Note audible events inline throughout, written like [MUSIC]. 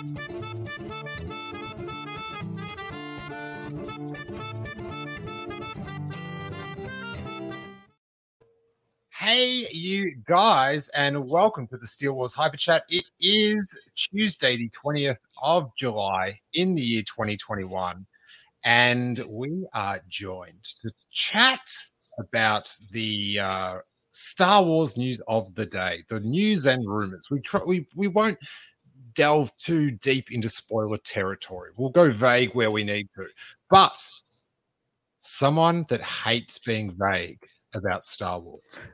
Hey, you guys, and welcome to the Steele Wars Hyper Chat. It is Tuesday, the 20th of July in the year 2021, and we are joined to chat about the uh, Star Wars news of the day, the news and rumors. We try, we we won't delve too deep into spoiler territory. We'll go vague where we need to, but someone that hates being vague about Star Wars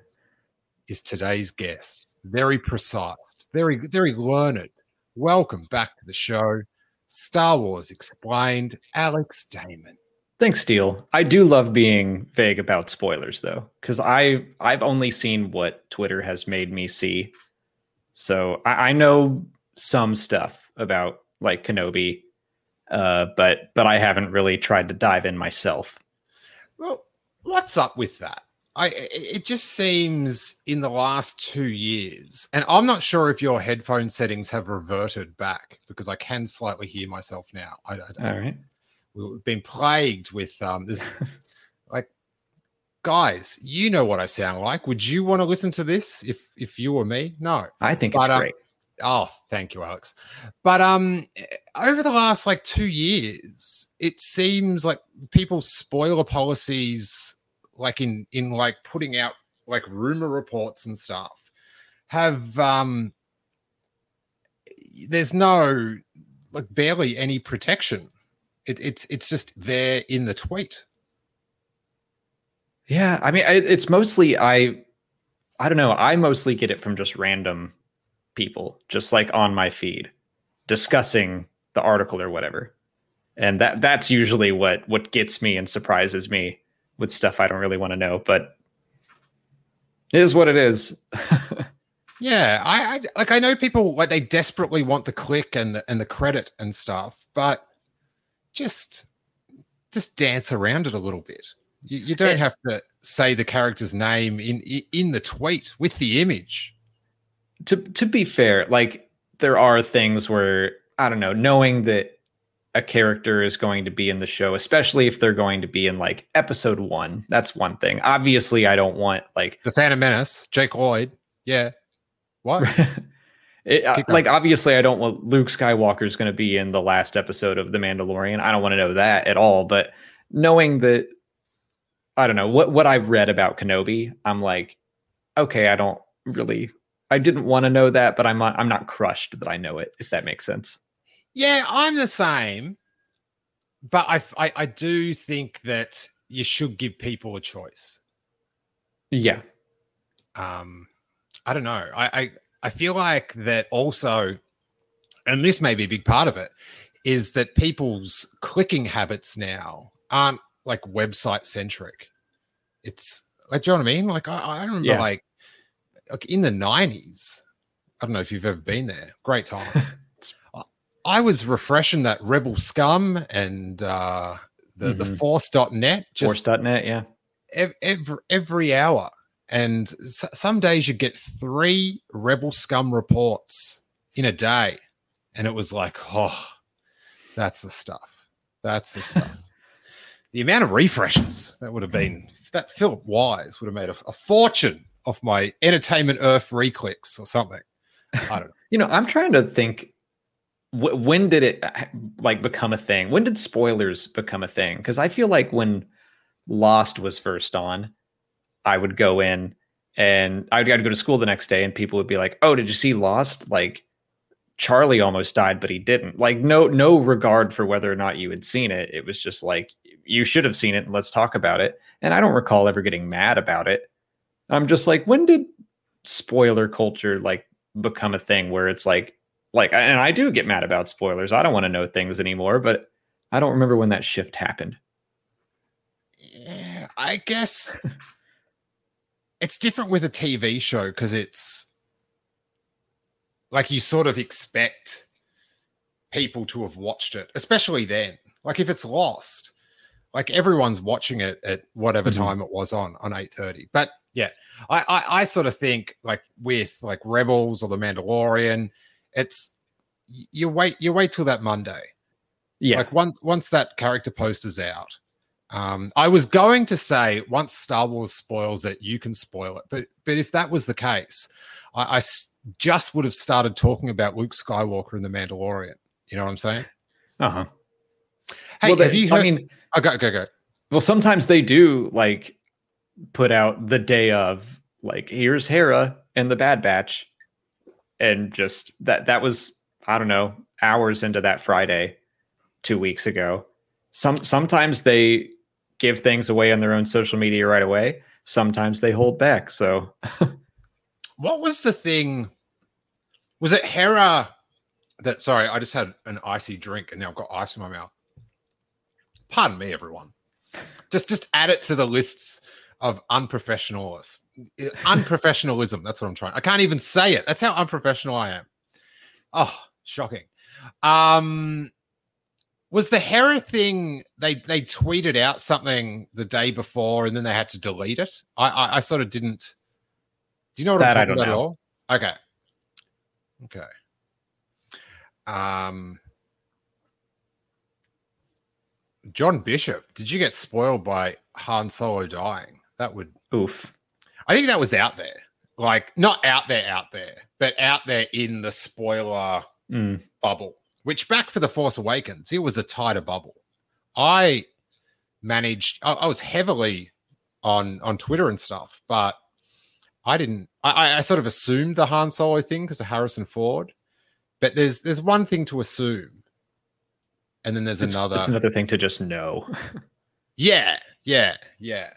is today's guest. Very precise, very, very learned. Welcome back to the show. Star Wars Explained, Alex Damon. Thanks, Steele. I do love being vague about spoilers though, because I I've only seen what Twitter has made me see. So I, I know some stuff about like Kenobi, uh, but but I haven't really tried to dive in myself. Well, what's up with that? I it just seems in the last two years, and I'm not sure if your headphone settings have reverted back because I can slightly hear myself now. I, I All right, we've been plagued with um this, [LAUGHS] like, guys, you know what I sound like. Would you want to listen to this if if you were me? No, I think but, it's um, great. Oh, thank you, Alex. But um, over the last like two years, it seems like people's spoiler policies like in in like putting out like rumor reports and stuff. Have um there's no like barely any protection. It, it's it's just there in the tweet. Yeah i mean it's mostly i i don't know i mostly get it from just random people just like on my feed discussing the article or whatever and that that's usually what what gets me and surprises me with stuff I don't really want to know, but it is what it is. [LAUGHS] yeah, I, I like I know people like they desperately want the click and the and the credit and stuff, but just just dance around it a little bit. You, you don't it, have to say the character's name in in the tweet with the image. To to be fair, like there are things where I don't know, knowing that a character is going to be in the show, especially if they're going to be in like episode one. That's one thing. Obviously, I don't want like the Phantom Menace, Jake Lloyd. Yeah. What? [LAUGHS] it, uh, like obviously, I don't want Luke Skywalker is going to be in the last episode of The Mandalorian. I don't want to know that at all. But knowing that, I don't know what what I've read about Kenobi, I'm like, okay, I don't really. I didn't want to know that, but I'm not, I'm not crushed that I know it. If that makes sense. Yeah, I'm the same, but I, I, I do think that you should give people a choice. Yeah. Um, I don't know. I, I I feel like that also, and this may be a big part of it, is that people's clicking habits now aren't like website centric. It's like, do you know what I mean? Like, I, I remember yeah. like, like in the nineties. I don't know if you've ever been there. Great time. [LAUGHS] I was refreshing that Rebel Scum and uh, the mm-hmm. the Force.net. Just Force.net, yeah. Every, every hour. And some days you get three Rebel Scum reports in a day. And it was like, oh, that's the stuff. That's the stuff. [LAUGHS] the amount of refreshes that would have been, that Philip Wise would have made a, a fortune off my Entertainment Earth reclicks or something. I don't know. [LAUGHS] you know, I'm trying to think when did it uh, like become a thing? When did spoilers become a thing? Because I feel like when Lost was first on, I would go in and I'd, I'd go to school the next day, and people would be like, "Oh, did you see Lost? Like Charlie almost died, but he didn't." Like no no regard for whether or not you had seen it. It was just like you should have seen it, and let's talk about it. And I don't recall ever getting mad about it. I'm just like, when did spoiler culture like become a thing where it's like like and I do get mad about spoilers. I don't want to know things anymore, but I don't remember when that shift happened. Yeah, I guess [LAUGHS] it's different with a TV show because it's like you sort of expect people to have watched it, especially then. Like if it's lost, like everyone's watching it at whatever mm-hmm. time it was on on 8:30. But yeah, I, I I sort of think like with like Rebels or The Mandalorian, it's you wait you wait till that Monday. Yeah. Like once once that character poster's out. Um, I was going to say once Star Wars spoils it, you can spoil it. But but if that was the case, I just would have started talking about Luke Skywalker and the Mandalorian. You know what I'm saying? uh huh. Hey, well, have they- you heard? I mean, oh, go go go. well, sometimes they do like put out the day of like here's Hera and the Bad Batch, and just that that was I don't know hours into that Friday, two weeks ago. Some sometimes they give things away on their own social media right away. Sometimes they hold back. So [LAUGHS] What was the thing? Was it Hera? That sorry, I just had an icy drink and now I've got ice in my mouth. Pardon me, everyone. Just just add it to the lists of unprofessional unprofessionalism. That's what I'm trying. I can't even say it. That's how unprofessional I am. Oh, shocking. Um was the Hera thing they they tweeted out something the day before and then they had to delete it? I I, I sort of didn't. Do you know what That I'm talking about at all? Okay. Okay. Um John Bishop, did you get spoiled by Han Solo dying? That would oof. I think that was out there. Like not out there out there, but out there in the spoiler Mm. bubble. Which back for the Force Awakens, it was a tighter bubble. I managed. I, I was heavily on on Twitter and stuff, but I didn't. I, I- I sort of assumed the Han Solo thing because of Harrison Ford. But there's there's one thing to assume, and then there's It's, another. it's another thing to just know. [LAUGHS] yeah, yeah, yeah.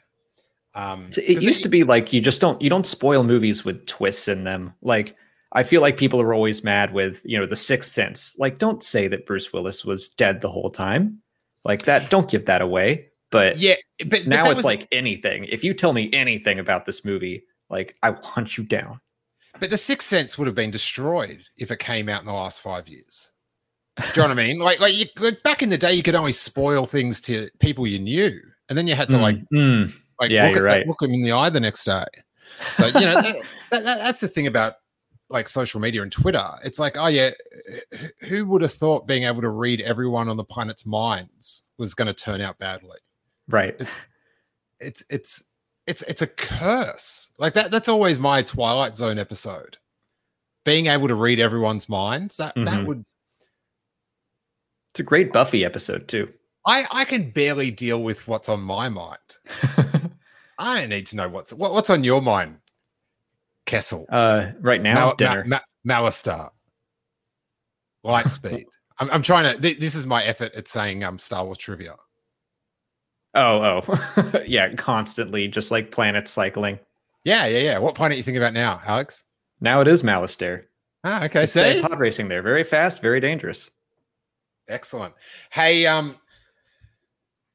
Um, So it used to be like you just don't you don't spoil movies with twists in them. Like I feel like people are always mad with you know the Sixth Sense. Like don't say that Bruce Willis was dead the whole time. Like that. Don't give that away. But Yeah, but, but now that it's was- like anything. If you tell me anything about this movie, like I will hunt you down. But the Sixth Sense would have been destroyed if it came out in the last five years. Do you know what I mean? [LAUGHS] Like, like, you, like back in the day, you could only spoil things to people you knew, and then you had to like, Mm, mm. Like Yeah, look, you're right. that, look them in the eye the next day. So you know, [LAUGHS] that, that, that- that's the thing about like social media and Twitter. It's like, oh yeah, who would have thought being able to read everyone on the planet's minds was going to turn out badly? right. it's it's it's it's it's a curse like that that's always my twilight zone episode being able to read everyone's minds that that Mhm. would It's a great Buffy episode too. I i can barely deal with what's on my mind [LAUGHS] i don't need to know what's what, what's on your mind kessel uh, right now, Mal- dinner. Ma- Ma- Malastare lightspeed [LAUGHS] I'm, I'm trying to th- this is my effort at saying um star wars trivia oh, oh, [LAUGHS] yeah. Constantly, just like planets cycling. yeah yeah yeah what planet you think about now alex Now it is Malastare. ah okay It's see pod racing there. Very fast, very dangerous. Excellent. Hey, um,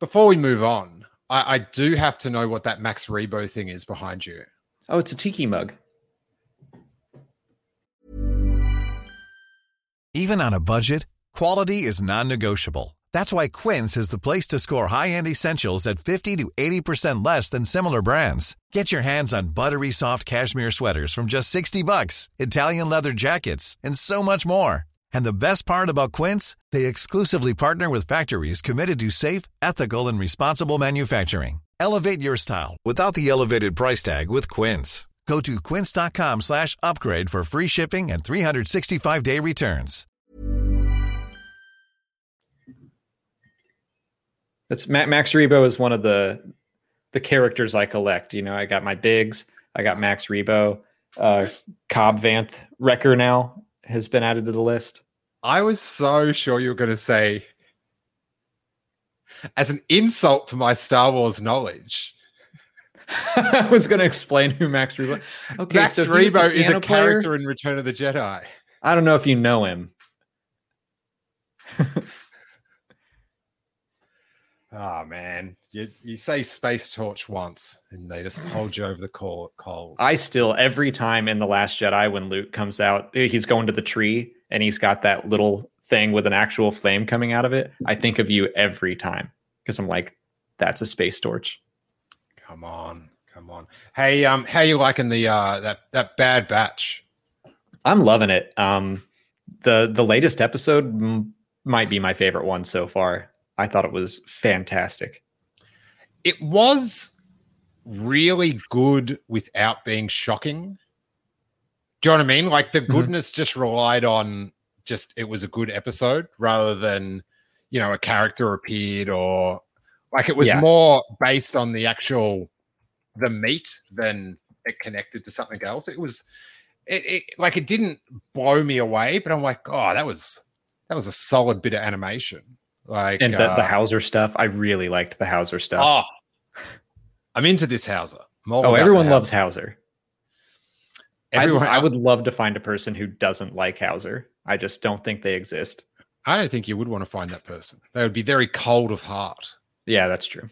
before we move on, I, I do have to know what that Max Rebo thing is behind you. Oh, it's a tiki mug. Even on a budget, quality is non-negotiable. That's why Quince is the place to score high-end essentials at 50 to 80% less than similar brands. Get your hands on buttery soft cashmere sweaters from just 60 bucks, Italian leather jackets, and so much more. And the best part about Quince, they exclusively partner with factories committed to safe, ethical, and responsible manufacturing. Elevate your style without the elevated price tag with Quince. Go to quince.com slash upgrade for free shipping and 365-day returns. That's Max Rebo is one of the the characters I collect. You know, I got my Biggs, I got Max Rebo, uh, Cobb Vanth Wrecker now has been added to the list. I was so sure you were going to say, as an insult to my Star Wars knowledge, [LAUGHS] I was going to explain who Max Rebo. Okay, Max so he's the Rebo is a piano player? character in Return of the Jedi. I don't know if you know him. Oh [LAUGHS] man, you you say space torch once, and they just [LAUGHS] hold you over the coal, coals. I still every time in the Last Jedi when Luke comes out, he's going to the tree and he's got that little thing with an actual flame coming out of it. I think of you every time because I'm like, that's a space torch. come on, come on. Hey, um, how you liking the uh that that Bad Batch? I'm loving it. Um, the the latest episode m- might be my favorite one so far. I thought it was fantastic. It was really good without being shocking. Do you know what I mean? Like the Mhm. goodness just relied on just it was a good episode rather than you know a character appeared or like it was Yeah. more based on the actual the meat than it connected to something else. It was it, it like it didn't blow me away, but I'm like, oh, that was that was a solid bit of animation. Like And the, the uh, Howzer stuff, I really liked the Howzer stuff. Oh, I'm into this Howzer. I'm oh, everyone the loves Howzer. Everyone. I, I would love to find a person who doesn't like Howzer. I just don't think they exist. I don't think you would want to find that person. They would be very cold of heart. Yeah, that's true.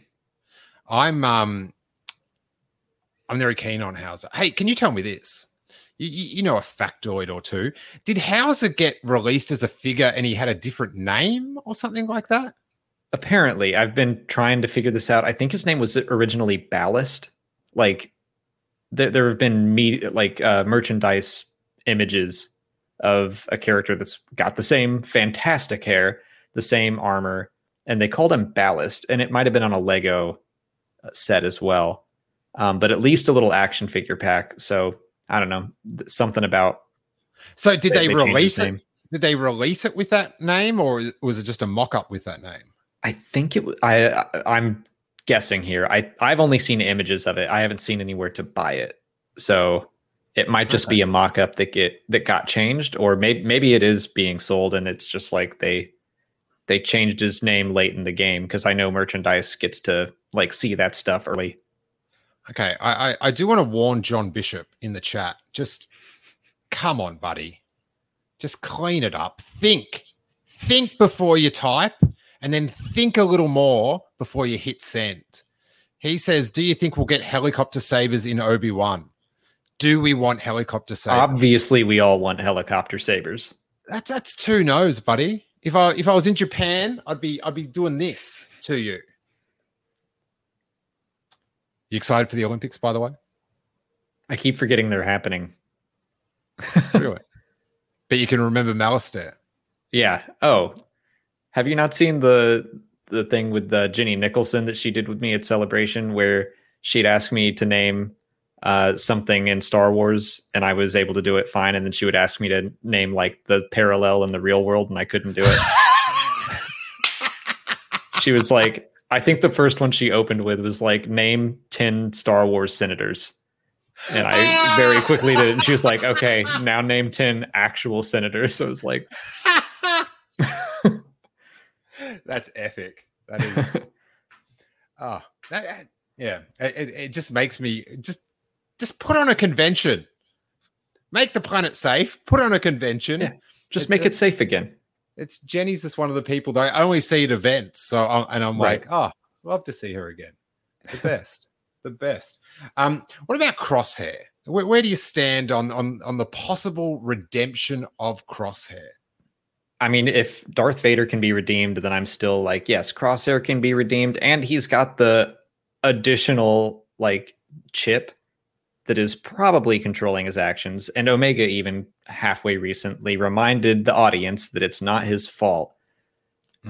I'm um, I'm very keen on Howzer. Hey, can you tell me this? You, you, you know a factoid or two. Did Howzer get released as a figure and he had a different name or something like that? Apparently, I've been trying to figure this out. I think his name was originally Ballast. Like, there, there have been me like uh, merchandise images of a character that's got the same fantastic hair, the same armor, and they called him Ballast. And it might have been on a Lego uh, set as well, um, but at least a little action figure pack. So I don't know th- something about. So did they, his release it? name. Did they release it with that name, or was it just a mock-up with that name? I think it. I I'm guessing here. I I've only seen images of it. I haven't seen anywhere to buy it. So it might just be a mock-up that get that got changed, or maybe maybe it is being sold and it's just like they they changed his name late in the game because I know merchandise gets to like see that stuff early. Okay, I, I I do want to warn John Bishop in the chat. Just come on, buddy. Just clean it up. Think, think before you type, and then think a little more before you hit send. He says, "Do you think we'll get helicopter sabers in Obi Wan? Do we want helicopter sabers? Obviously, we all want helicopter sabers. that's that's two no's, buddy. If I if I was in Japan, I'd be I'd be doing this to you. You excited for the Olympics, by the way? I keep forgetting they're happening. really? [LAUGHS] But you can remember Malastare. Yeah. Oh, have you not seen the the thing with the Jenny Nicholson that she did with me at Celebration, where she'd ask me to name uh, something in Star Wars, and I was able to do it fine, and then she would ask me to name like the parallel in the real world, and I couldn't do it. [LAUGHS] she was like, I think the first one she opened with was like, name ten Star Wars senators. And I very quickly did it. And she was like, okay, now name 10 actual senators. So it was like, That's epic. That is. oh, [LAUGHS] that, that- yeah. It, it- just makes me just just put on a convention. Make the planet safe. Put on a convention. Yeah. just It- make it- it safe again. It's Jenny's just one of the people that I only see at events. So I'm, and I'm Right. like, oh, love to see her again. The best. the best. Um, what about Crosshair? Where, where do you stand on on on the possible redemption of Crosshair? I mean, if Darth Vader can be redeemed, then I'm still like, yes, Crosshair can be redeemed. And he's got the additional like chip that is probably controlling his actions. And Omega, even halfway recently, reminded the audience that it's not his fault.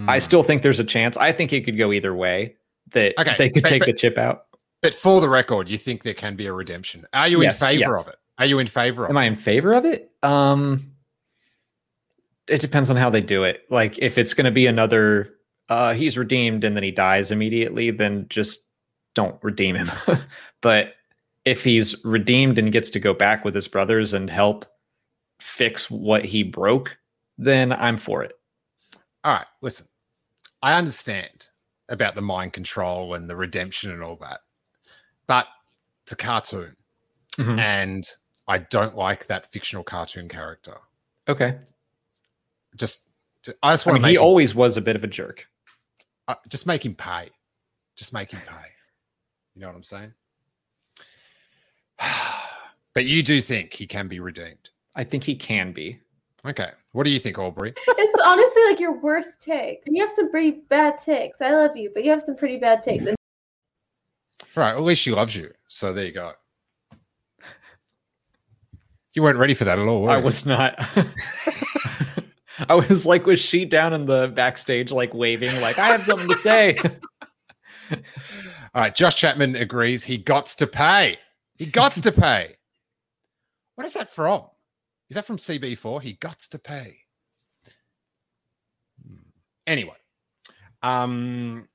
I Hmm. still think there's a chance. I think it could go either way. That Okay, they could but- take but- the chip out. But for the record, you think there can be a redemption? Are you Yes, in favor yes. of it? Are you in favor of Am it? I in favor of it? Um it depends on how they do it. Like if it's going to be another uh he's redeemed and then he dies immediately, then just don't redeem him. [LAUGHS] but if he's redeemed and gets to go back with his brothers and help fix what he broke, then I'm for it. All right, listen. I understand about the mind control and the redemption and all that, but it's a cartoon, Mhm. and I don't like that fictional cartoon character. Okay. Just, I just I want mean, to make he him, always was a bit of a jerk. uh, just make him pay. Just make him pay. You know what I'm saying? [SIGHS] but you do think he can be redeemed. I think he can be. Okay. What do you think, Aubrey? It's honestly like your worst take. You have some pretty bad takes. I love you, but you have some pretty bad takes. And Right. At least she loves you. So there you go. You weren't ready for that at all. were I you? was not. [LAUGHS] I was like, was she down in the backstage, like waving, like I have something to say? [LAUGHS] All right, Josh Chapman agrees. He got to pay. He got to pay. What is that from? Is that from CB4? He got to pay. Hmm. Anyway, um,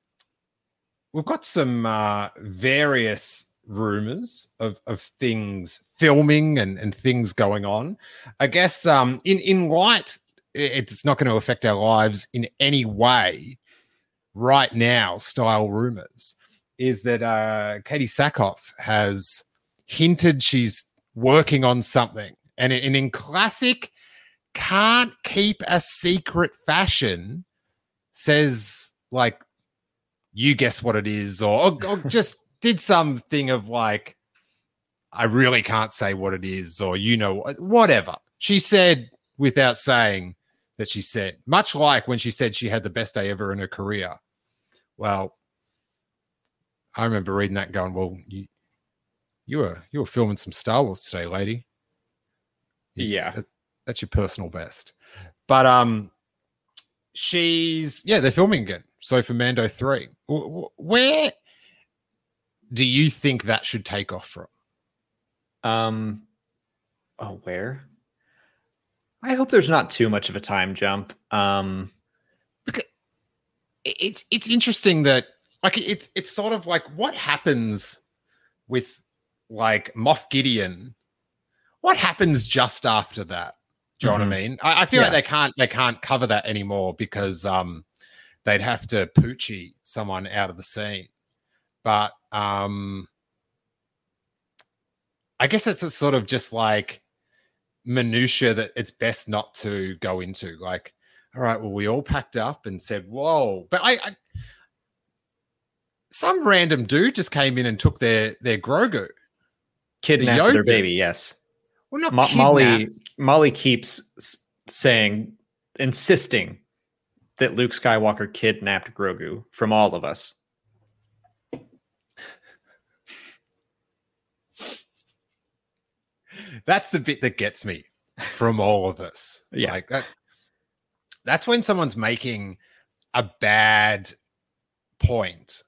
we've got some uh, various rumors of, of things filming and, and things going on. I guess um, in in light, it's not going to affect our lives in any way right now. Style rumors is that uh, Katee Sackhoff has hinted she's working on something, and in, in classic can't keep a secret fashion says like you guess what it is or, or, or [LAUGHS] just did something of like, I really can't say what it is, or you know, whatever. She said without saying that she said, much like when she said she had the best day ever in her career. Well, I remember reading that going, well, you, you were you were filming some Star Wars today, lady. It's, yeah, that, that's your personal best. But um, she's yeah, they're filming again. So for Mando three, where do you think that should take off from? Um, oh, where? I hope there's not too much of a time jump. Um, because it's it's interesting that like it's it's sort of like what happens with like Moff Gideon. What happens just after that? Do you mm-hmm. know what I mm-hmm. mean? I, I feel yeah. like they can't they can't cover that anymore because um they'd have to poochie someone out of the scene. But um, I guess it's a sort of just like minutia that it's best not to go into. Like, all right, well, we all packed up and said, "Whoa!" But I, I some random dude just came in and took their their Grogu, kidnapped the their baby. Yes. Well, not Mo- Molly. Molly keeps saying, insisting that Luke Skywalker kidnapped Grogu from all of us. That's the bit that gets me from all of this. Yeah. Like that that's when someone's making a bad point.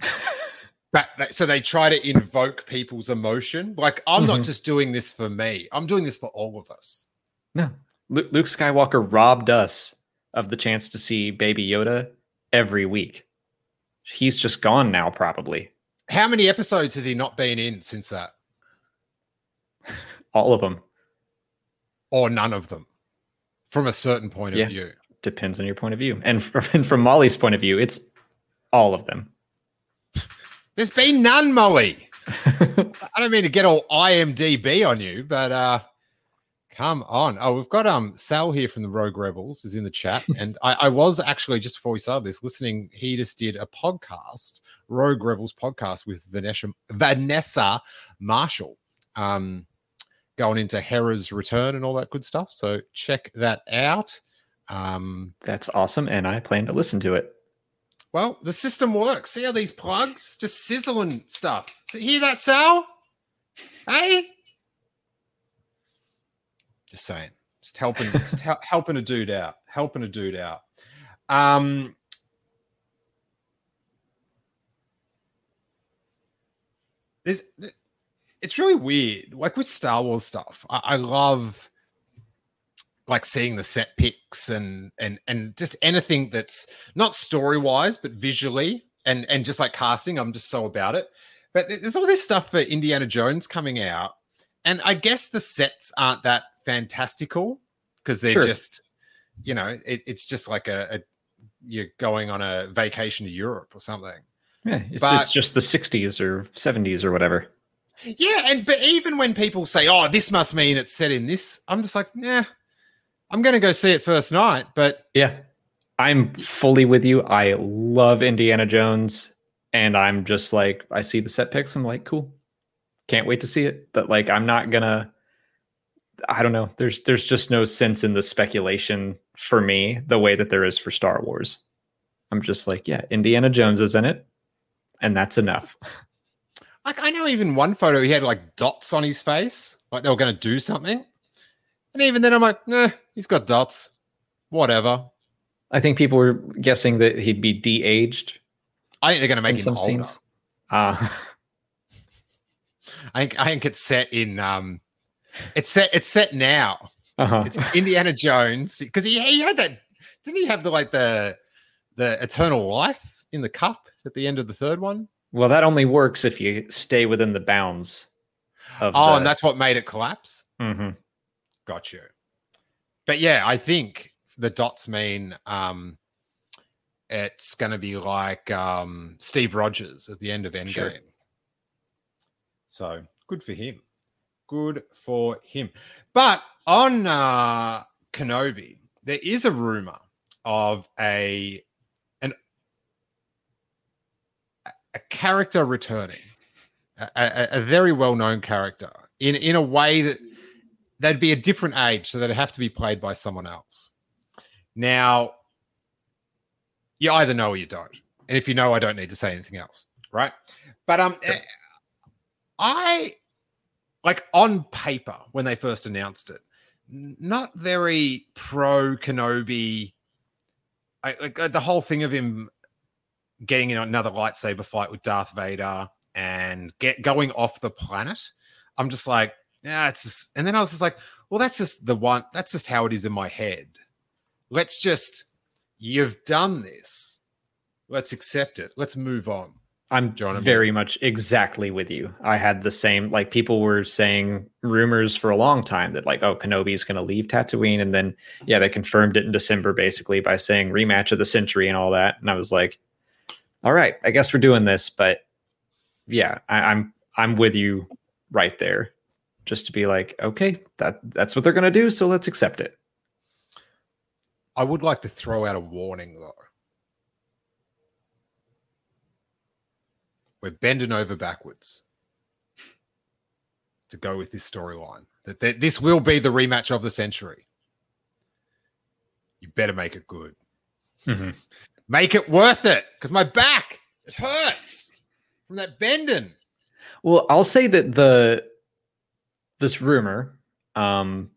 [LAUGHS] but so they try to invoke people's emotion. Like I'm mm-hmm. not just doing this for me. I'm doing this for all of us. No. Luke Skywalker robbed us of the chance to see baby Yoda every week. He's just gone now probably. How many episodes has he not been in since that? All of them. Or none of them from a certain point of view. Depends on your point of view. And [LAUGHS] from, and from Molly's point of view, it's all of them. [LAUGHS] There's been none, Molly. [LAUGHS] I don't mean to get all IMDb on you, but uh come on. Oh, we've got um Sal here from the Rogue Rebels is in the chat. and I, I was actually just before we started this listening, he just did a podcast, Rogue Rebels podcast with Vanessa Vanessa Marshall. Um going into Hera's return and all that good stuff. So check that out. Um, That's awesome, and I plan to listen to it. Well, the system works. See how these plugs just sizzling stuff. So hear that, Sal? Hey, just saying, just helping, [LAUGHS] just helping a dude out, helping a dude out. Um, there's it's really weird. Like with Star Wars stuff, I, I love like seeing the set pics and and and just anything that's not story wise but visually and and just like casting. I'm just so about it. But there's all this stuff for Indiana Jones coming out, and I guess the sets aren't that fantastical because they're sure. just, you know, it, it's just like a, a, you're going on a vacation to Europe or something. Yeah, it's, but, it's just the 60s or 70s or whatever. Yeah, and but even when people say, "Oh, this must mean it's set in this," I'm just like, "Yeah, I'm going to go see it first night." But yeah, I'm fully with you. I love Indiana Jones, and I'm just like, I see the set pics, I'm like, cool, can't wait to see it. But like, I'm not gonna. I don't know. There's there's just no sense in the speculation for me the way that there is for Star Wars. I'm just like, yeah, Indiana Jones is in it, and that's enough. [LAUGHS] Like I know even one photo he had like dots on his face, like they were going to do something. And even then, I'm like, nah, he's got dots. whatever. I think people were guessing that he'd be de-aged I think they're going to make him some older. scenes. Uh, [LAUGHS] I think I think it's set in um, it's set it's set now. uh-huh. It's Indiana Jones because he he had that didn't he have the like the the eternal life in the cup at the end of the third one? Well, that only works if you stay within the bounds of Oh, the, and that's what made it collapse. Mhm. Got you. But yeah, I think the dots mean um it's going to be like um Steve Rogers at the end of Endgame. Sure. So good for him. Good for him. But on uh Kenobi, there is a rumor of a an a- character returning, a, a, a very well known character in in a way that they'd be a different age, so they'd have to be played by someone else. Now, you either know or you don't, and if you know, I don't need to say anything else, right? But um, I like on paper when they first announced it, not very pro Kenobi. I like the whole thing of him getting in another lightsaber fight with Darth Vader and get going off the planet. I'm just like, yeah, it's just, and then I was just like, well, that's just the one, that's just how it is in my head. Let's just, you've done this. Let's accept it. Let's move on. I'm John, very much exactly with you. I had the same like people were saying rumors for a long time that like oh Kenobi's going to leave Tatooine and then yeah they confirmed it in December basically by saying rematch of the century and all that and I was like all right I guess we're doing this but yeah I, I'm I'm with you right there just to be like okay that that's what they're going to do so let's accept it I would like to throw out a warning though. We're bending over backwards to go with this storyline. That, that this will be the rematch of the century. You better make it good. Mhm. Make it worth it because my back it hurts from that bending. Well, I'll say that the this rumor, um,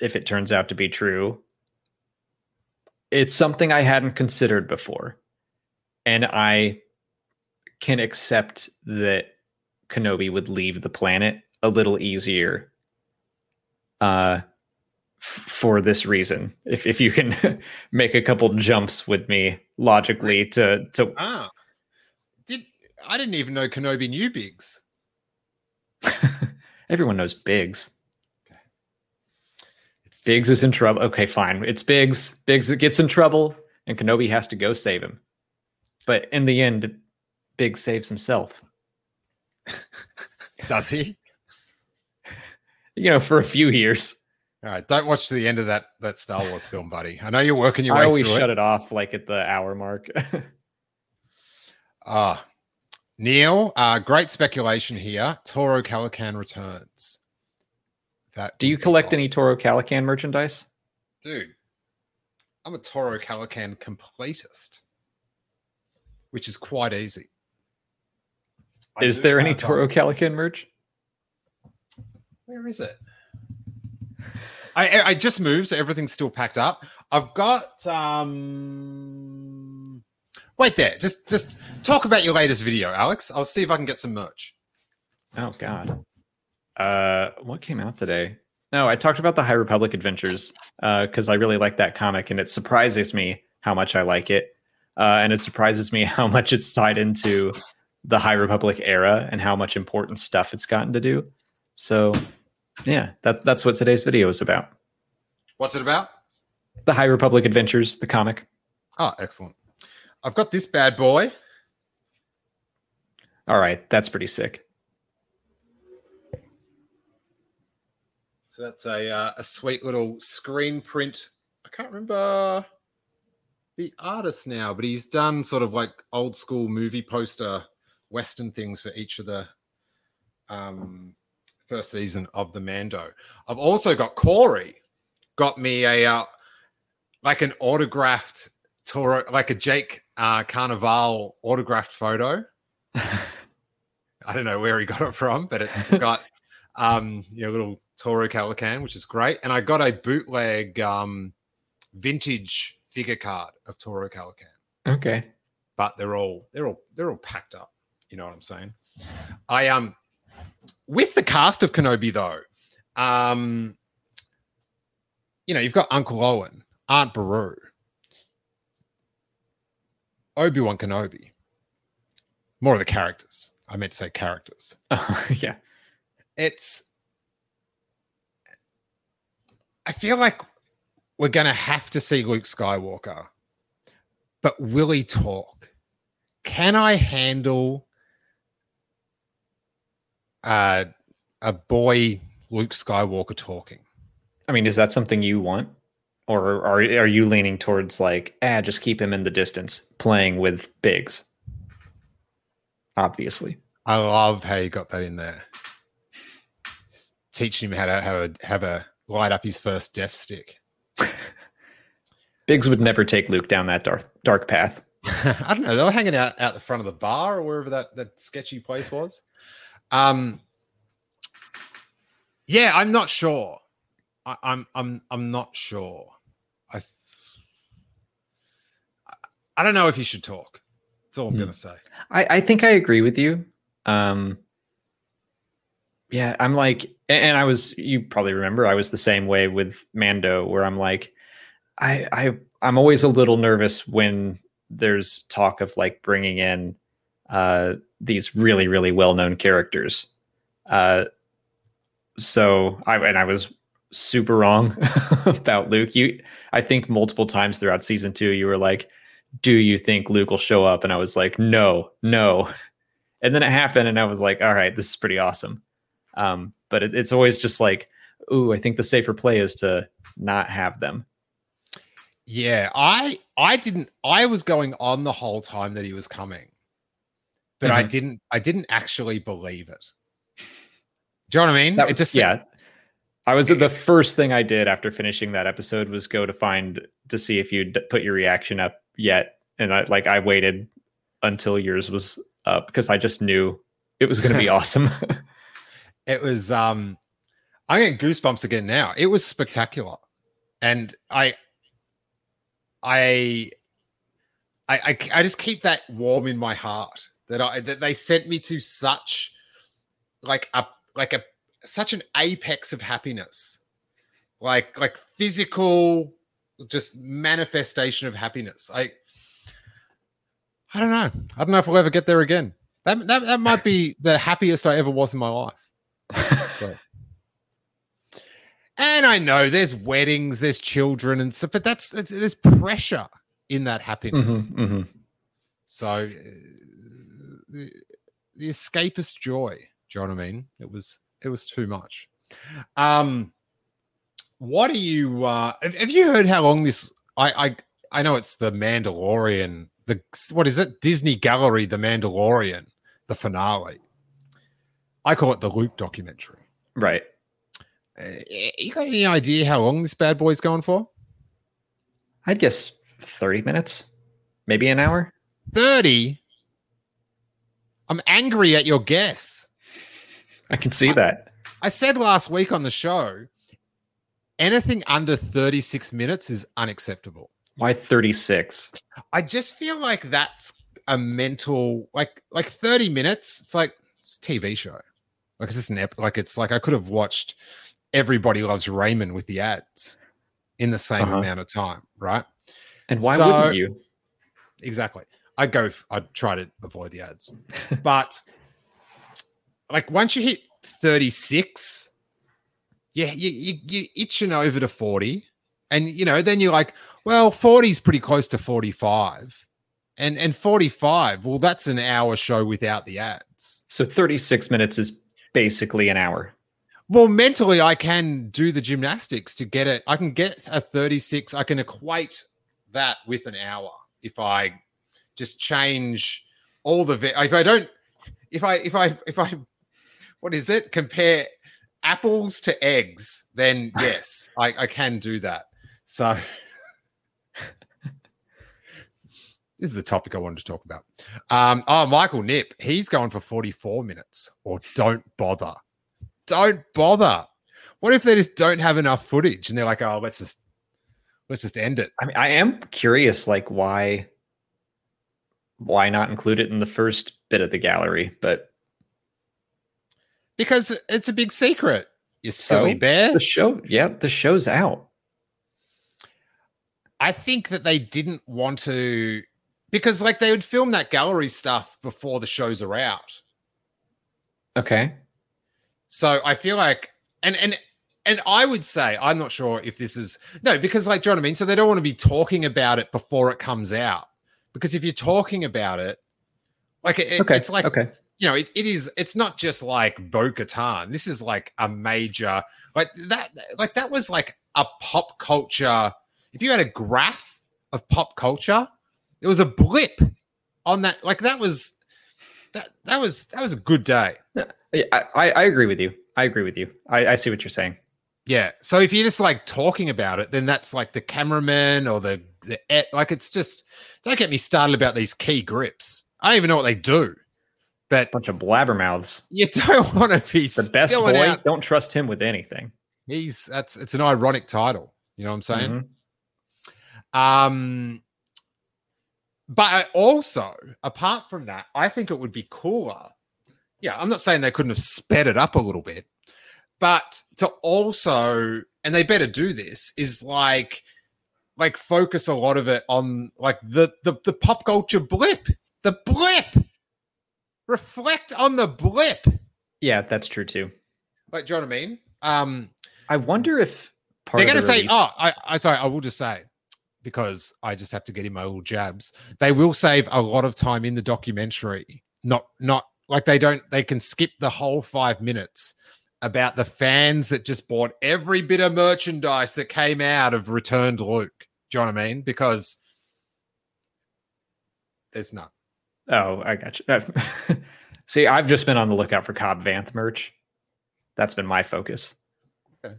if it turns out to be true, it's something I hadn't considered before, and I can accept that Kenobi would leave the planet a little easier. Uh, for this reason, if if you can [LAUGHS] make a couple jumps with me logically to to Ah, did I didn't even know Kenobi knew Biggs. [LAUGHS] Everyone knows Biggs. It's Biggs is in trouble. Okay, fine. It's Biggs. Biggs gets in trouble, and Kenobi has to go save him. But in the end, Biggs saves himself. [LAUGHS] does he? You know, for a few years. All right, don't watch to the end of that that Star Wars [LAUGHS] film, buddy. I know you're working your I way I always shut it. it off like at the hour mark. [LAUGHS] Ah, Neil, uh, great speculation here. Toro Calican returns. That Do you collect any. Toro Calican merchandise? dude? I'm a Toro Calican completist, which is quite easy. I Is there any um, Toro Calican merch? Where is it? I I- just moved, so everything's still packed up. I've got um wait there. Just just talk about your latest video, Alex. I'll see if I can get some merch. Oh God. Uh, what came out today? No, I talked about the High Republic Adventures because I really like that comic, and it surprises me how much I like it, uh, and it surprises me [LAUGHS] how much it's tied into the High Republic era and how much important stuff it's gotten to do. So, yeah, that that's what today's video is about. What's it about? The High Republic Adventures, the comic. Oh, excellent. I've got this bad boy. All right, that's pretty sick. So that's a uh, a sweet little screen print. I can't remember the artist now, but he's done sort of like old school movie poster western things for each of the um, first season of the Mando. I've also got Corey got me a uh, like an autographed Toro, like a Jake uh, Cannavale autographed photo. [LAUGHS] I don't know where he got it from, but it's got [LAUGHS] um, you know, little Toro Calican, which is great. And I got a bootleg um, vintage figure card of Toro Calican. Okay. But they're all they're all they're all packed up. You know what I'm saying? I um with the cast of Kenobi though, um, you know, you've got Uncle Owen, Aunt Beru, Obi Wan Kenobi. More of the characters. I meant to say characters. Oh, [LAUGHS] yeah. It's. I feel like we're going to have to see Luke Skywalker, but will he talk? Can I handle uh, a boy Luke Skywalker talking? I mean, is that something you want? Or are are you leaning towards like, ah, just keep him in the distance, playing with Biggs? Obviously. I love how you got that in there. Teaching him how to have a have a light up his first death stick. [LAUGHS] Biggs would never take Luke down that dark dark path. [LAUGHS] I don't know. They were hanging out out the front of the bar or wherever that that sketchy place was. Um. Yeah, I'm not sure. I, I'm I'm I'm not sure. I I don't know if he should talk. That's all I'm Hmm. gonna say. I, I think I agree with you. Um, yeah, I'm like, and I was, you probably remember, I was the same way with Mando, where I'm like, I, I, I'm always a little nervous when there's talk of like bringing in uh, these really, really well-known characters. Uh, so I, and I was super wrong [LAUGHS] about Luke. You, I think multiple times throughout season two, you were like, do you think Luke will show up? And I was like, no, no. [LAUGHS] And then it happened, and I was like, all right, this is pretty awesome. Um, but it, it's always just like, ooh, I think the safer play is to not have them. Yeah, I I didn't I was going on the whole time that he was coming. But I Mhm. didn't I didn't actually believe it. Do you know what I mean? That It was, just- yeah. I was the first thing I did after finishing that episode was go to find to see if you'd put your reaction up yet, and I like I waited until yours was up because I just knew it was going to be [LAUGHS] awesome. It was um I get goosebumps again now. It was spectacular. And I I I I, I just keep that warm in my heart that I that they sent me to such like a like a such an apex of happiness. Like like physical just manifestation of happiness. I I don't know. I don't know if I'll ever get there again. That that, that might be the happiest I ever was in my life. [LAUGHS] So. And I know there's weddings, there's children and stuff, but that's, that's there's pressure in that happiness. Mhm, mhm. So the, the escapist joy. Do you know what I mean? It was it was too much. Um, what do you? Uh, have, have you heard how long this? I I I know it's the Mandalorian. The what is it? Disney Gallery, The Mandalorian, the finale. I call it the Luke documentary. Right. Uh, you got any idea how long this bad boy's going for? I'd guess 30 minutes, maybe an hour. 30. I'm angry at your guess. I can see I- that. I said last week on the show, anything under 36 minutes is unacceptable. Why 36? I just feel like that's a mental like like 30 minutes. It's like it's a TV show. Like it's just an ep- like it's like I could have watched Everybody Loves Raymond with the ads in the same Uh-huh. amount of time, right? And why So- wouldn't you? exactly. I'd go, I'd try to avoid the ads. but [LAUGHS] like once you hit 36, yeah, you, you, you itching over to 40. And, you know, then you're like, well, 40 is pretty close to 45. And, and 45, well, that's an hour show without the ads. So 36 minutes is basically an hour. Well, mentally, I can do the gymnastics to get it. I can get a 36. I can equate that with an hour if I just change all the. ve- If I don't, if I, if I, if I, what is it? Compare apples to eggs, then [LAUGHS] yes, I, I can do that. So. [LAUGHS] This is the topic I wanted to talk about. Um, oh, Michael Nip, he's going for 44 minutes or don't bother don't bother. What if they just don't have enough footage and they're like, oh, let's just let's just end it. I mean, I am curious, like why why not include it in the first bit of the gallery? But Because it's a big secret. You silly So? bear. the show, yeah, the show's out. I think that they didn't want to because like they would film that gallery stuff before the shows are out. Okay. So I feel like and and and I would say I'm not sure if this is no because like do you know what I mean? So they don't want to be talking about it before it comes out because if you're talking about it, like it, Okay. it's like okay. you know, it, it is. It's not just like Bo Katan. This is like a major, like that. Like that was like a pop culture. If you had a graph of pop culture, it was a blip on that. Like that was that. That was that was a good day. I, I, I agree with you. I agree with you. I, I see what you're saying. Yeah. So if you're just like talking about it, then that's like the cameraman or the the like. It's just don't get me started about these key grips. I don't even know what they do, but Bunch of blabbermouths. you don't [LAUGHS] want to be The best boy. out Don't trust him with anything. He's that's it's an ironic title. You know what I'm saying? Mhm. Um, but I also, apart from that, I think it would be cooler. Yeah, I'm not saying they couldn't have sped it up a little bit, but to also, and they better do this, is like, like focus a lot of it on like the the, the pop culture blip, the blip. Reflect on the blip. Yeah, that's true too. Like, do you know what I mean? Um, I wonder if part they're to the say, release- "Oh, I, I sorry, I will just say because I just have to get in my little jabs." They will save a lot of time in the documentary. Not, not like they don't. They can skip the whole five minutes about the fans that just bought every bit of merchandise that came out of Returned Luke. Do you know what I mean? Because there's none. Oh, I got you. [LAUGHS] See, I've just been on the lookout for Cobb Vanth merch. That's been my focus. Okay.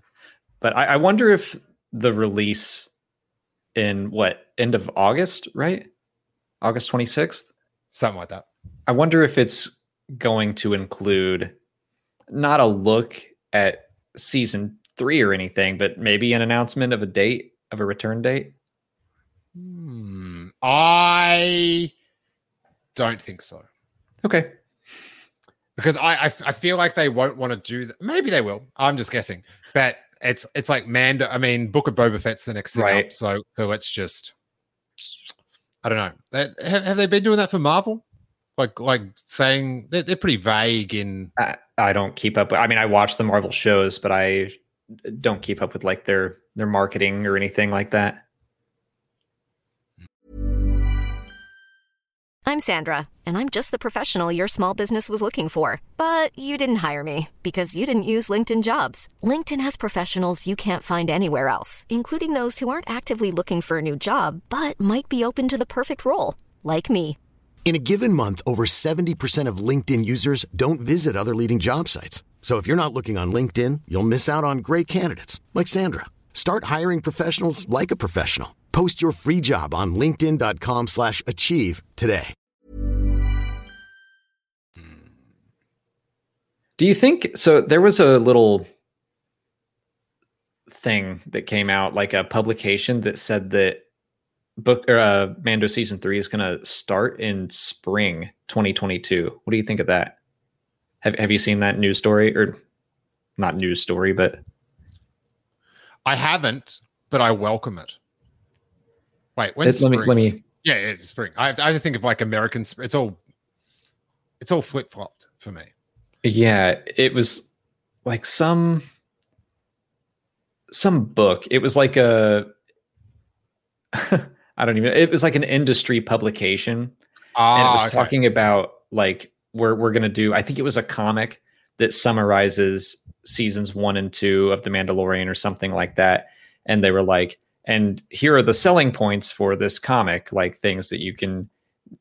But I, I wonder if the release in what end of August, right? August 26th. Something like that. I wonder if it's going to include not a look at season three or anything, but maybe an announcement of a date of a return date. Hmm. I don't think so. Okay. because I, I I feel like they won't want to do that. Maybe they will. I'm just guessing, but it's it's like Mando. I mean, Book of Boba Fett's the next thing Right. up. So so let's just. I don't know. Have, have they been doing that for Marvel? Like like saying they're, they're pretty vague in. I, I don't keep up. With I mean, I watch the Marvel shows, but I don't keep up with like their their marketing or anything like that. I'm Sandra, and I'm just the professional your small business was looking for. But you didn't hire me because you didn't use LinkedIn jobs. LinkedIn has professionals you can't find anywhere else, including those who aren't actively looking for a new job but might be open to the perfect role, like me. In a given month, over 70% of LinkedIn users don't visit other leading job sites. So if you're not looking on LinkedIn, you'll miss out on great candidates like Sandra. Start hiring professionals like a professional. Post your free job on linkedin.com/achieve slash achieve today. Do you think so? There was a little thing that came out, like a publication that said that book or uh, Mando season three is going to start in spring 2022. What do you think of that? Have Have you seen that news story or not news story, but I haven't, but I welcome it. Wait, when's let me let me. Yeah, yeah, it's spring. I have, to, I have to think of like American. It's all. It's all flip flopped for me. Yeah, it was like some some book. It was like a [LAUGHS] I don't even it was like an industry publication. And it Ah, was okay. talking about like we're we're going to do I think it was a comic that summarizes seasons 1 and 2 of The Mandalorian or something like that. And they were like and here are the selling points for this comic like things that you can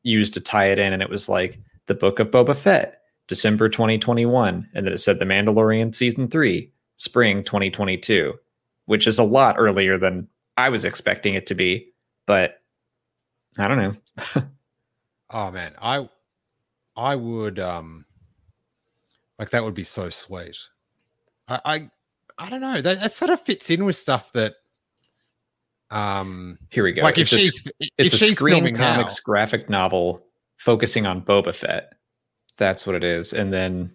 use to tie it in. And it was like the book of Boba Fett December 2021 and then it said The Mandalorian season 3 spring 2022 which is a lot earlier than I was expecting it to be but I don't know [LAUGHS] Oh man, I I would um like that would be so sweet. I I, I don't know. That, that sort of fits in with stuff that Um, Here we go. like if it's a, she's it's if a she's Screen filming now, Comics graphic novel focusing on Boba Fett. That's what it is. And then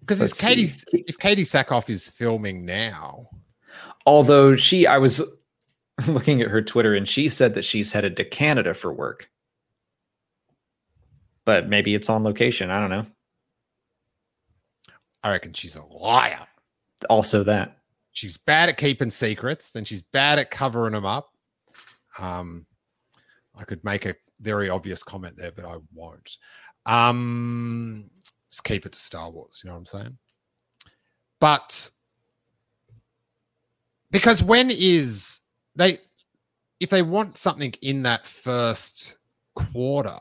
because if Katee if Katee Sackhoff is filming now, although she I was [LAUGHS] looking at her Twitter and she said that she's headed to Canada for work. But maybe it's on location. I don't know. I reckon she's a liar. Also that. She's bad at keeping secrets, then she's bad at covering them up. Um, I could make a very obvious comment there, but I won't. Um, let's keep it to Star Wars. You know what I'm saying? But because when is they if they want something in that first quarter,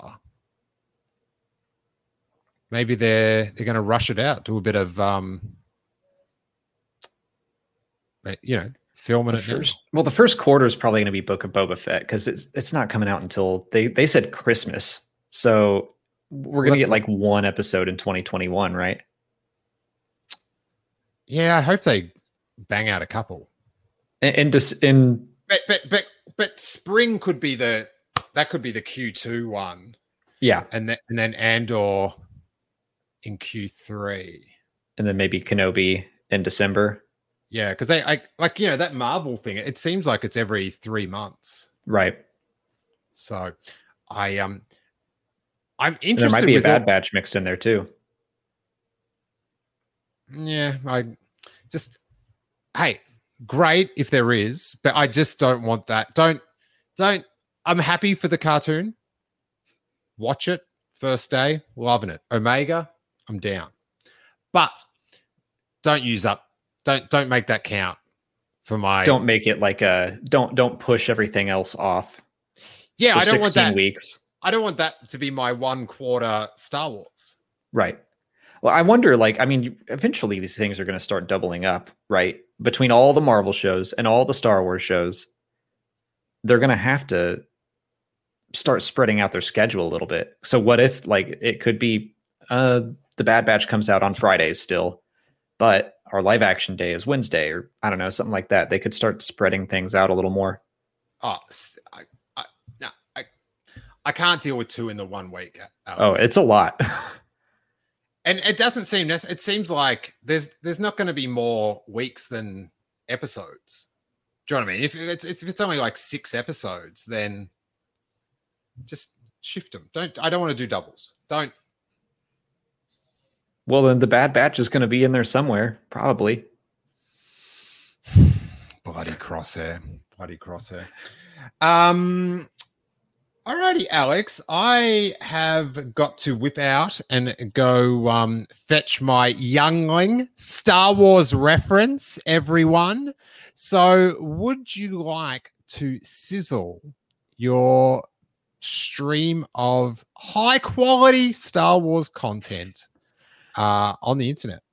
maybe they're they're going to rush it out, do a bit of um, you know, filming The it now. first, well, the first quarter is probably going to be Book of Boba Fett because it's it's not coming out until they they said Christmas. So we're going to get like one episode in 2021, right? Yeah, I hope they bang out a couple. And, and just in But but but but spring could be the that could be the Q two one, yeah, and then and then Andor in Q three. and then maybe Kenobi in December, Yeah, because they I like you know that Marvel thing. It seems like it's every three months. right? So I um I'm And interested. there might be a with all- Bad Batch mixed in there too. Yeah, I just hey, great if there is, but I just don't want that. Don't don't I'm happy for the cartoon. Watch it first day, loving it. Omega, I'm down. But don't use up don't don't make that count for my Don't make it like a don't don't push everything else off. Yeah, I don't want that. weeks. I don't want that to be my one quarter Star Wars. Right. Well, I wonder, like, I mean, eventually these things are going to start doubling up, right? Between all the Marvel shows and all the Star Wars shows, they're going to have to start spreading out their schedule a little bit. So, what if, like, it could be uh, the Bad Batch comes out on Fridays still, but our live action day is Wednesday, or I don't know, something like that. They could start spreading things out a little more. Oh, I, I, no, I, I can't deal with two in the one week. Alex. Oh, it's a lot. [LAUGHS] and it doesn't seem it seems like there's there's not going to be more weeks than episodes. Do you know what i mean? If it's, it's if it's only like six episodes then just shift them don't i don't want to do doubles. Don't. Well, then the Bad Batch is going to be in there somewhere, probably. [SIGHS] bloody crosshair. Bloody crosshair. Um Alrighty, Alex. I have got to whip out and go um, fetch my youngling Star Wars reference, everyone. So, would you like to sizzle your stream of high quality Star Wars content uh, on the internet?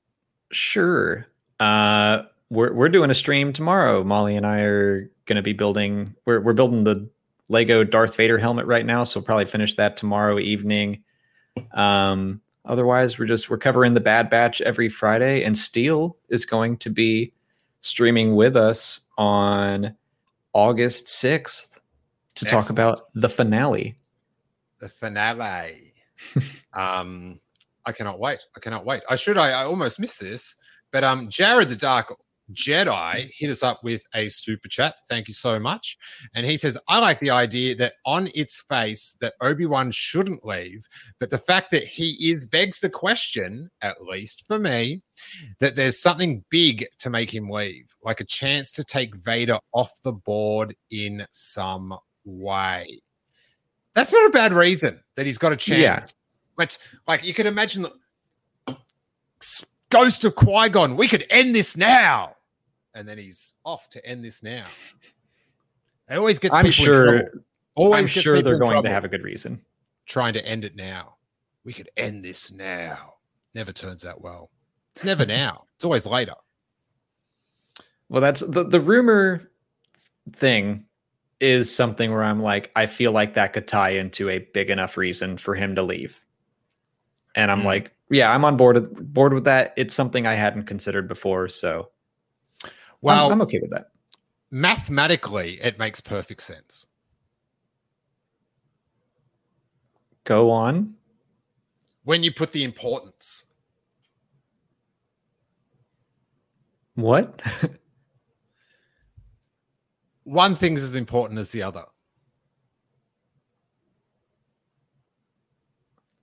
Sure. Uh, we're we're doing a stream tomorrow. Molly and I are going to be building. We're we're building the Lego Darth Vader helmet right now, so we'll probably finish that tomorrow evening. Um, otherwise, we're just we're covering the Bad Batch every Friday, and Steele is going to be streaming with us on August sixth to talk about the finale. the finale. [LAUGHS] um, I cannot wait. I cannot wait. I should. I, I almost missed this, but um, Jared the Dark Jedi hit us up with a super chat. Thank you so much. And he says, I like the idea that on its face that Obi-Wan shouldn't leave, but the fact that he is begs the question, at least for me, that there's something big to make him leave, like a chance to take Vader off the board in some way. That's not a bad reason that he's got a chance. Yeah. But like you can imagine the ghost of Qui Gon. We could end this now, and then he's off to end this now. It always gets. I'm people in sure. Always I'm sure they're going to have a good reason. trying to end it now. We could end this now. Never turns out well. It's never [LAUGHS] now. It's always later. Well, that's the the rumor thing is something where I'm like, I feel like that could tie into a big enough reason for him to leave. And I'm Mm. like, yeah, I'm on board with, board with that. It's something I hadn't considered before, so Well, I'm, okay with that. mathematically, it makes perfect sense. Go on. When you put the importance. What? [LAUGHS] One thing's as important as the other.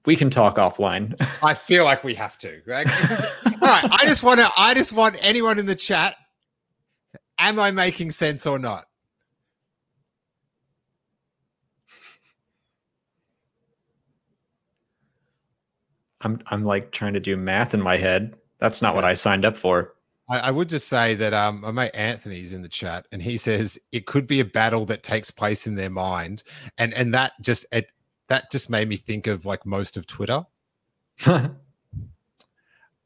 we can talk offline. [LAUGHS] I feel like we have to. Right? Just, all right. I just want to. I just want anyone in the chat. Am I making sense or not? I'm I'm like trying to do math in my head. That's not what I signed up for. I, I would just say that um, my mate Anthony's in the chat, and he says it could be a battle that takes place in their mind, and and that just it that just made me think of like most of Twitter. [LAUGHS] um,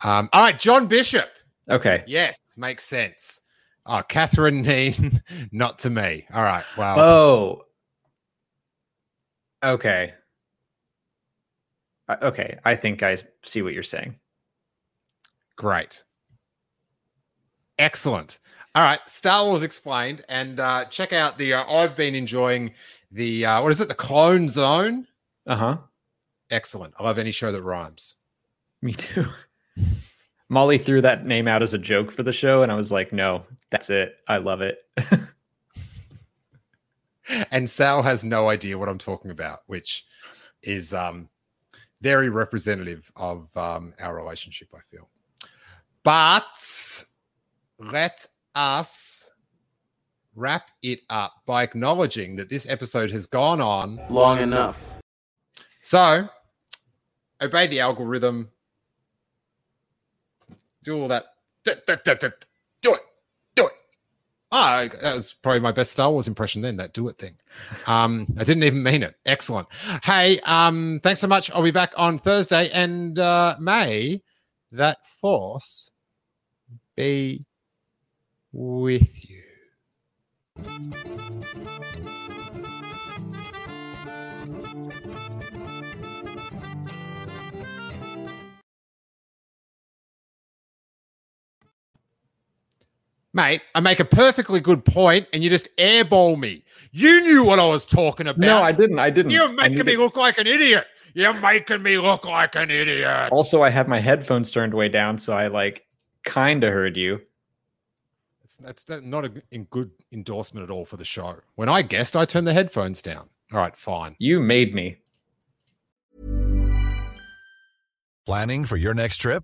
all right, John Bishop. Okay. Yes, makes sense. Oh, Catherine [LAUGHS] Neen, not to me. All right. Wow. Oh. Okay. Okay. I think I see what you're saying. Great. Excellent. All right. Star Wars explained. And uh, check out the. Uh, I've been enjoying the. Uh, what is it? The Clone Zone. Uh huh. Excellent. I love any show that rhymes. Me too. [LAUGHS] Molly threw that name out as a joke for the show, and I was like, no, that's it. I love it. [LAUGHS] and Sal has no idea what I'm talking about, which is um, very representative of um, our relationship, I feel. But let us wrap it up by acknowledging that this episode has gone on long enough. So, obey the algorithm. Do all that. Do it. Do it. Ah, that was probably my best Star Wars impression then, that do it thing. Um, I didn't even mean it. Excellent. Hey, um, thanks so much. I'll be back on Thursday. And uh, may that force be with you. Mate, I make a perfectly good point and you just airball me. You knew what I was talking about. No, I didn't. I didn't. You're making me look like an idiot. You're making me look like an idiot. Also, I have my headphones turned way down, so I like kind of heard you. It's, that's not a good endorsement at all for the show. When I guessed, I turned the headphones down. All right, fine. You made me. Planning for your next trip?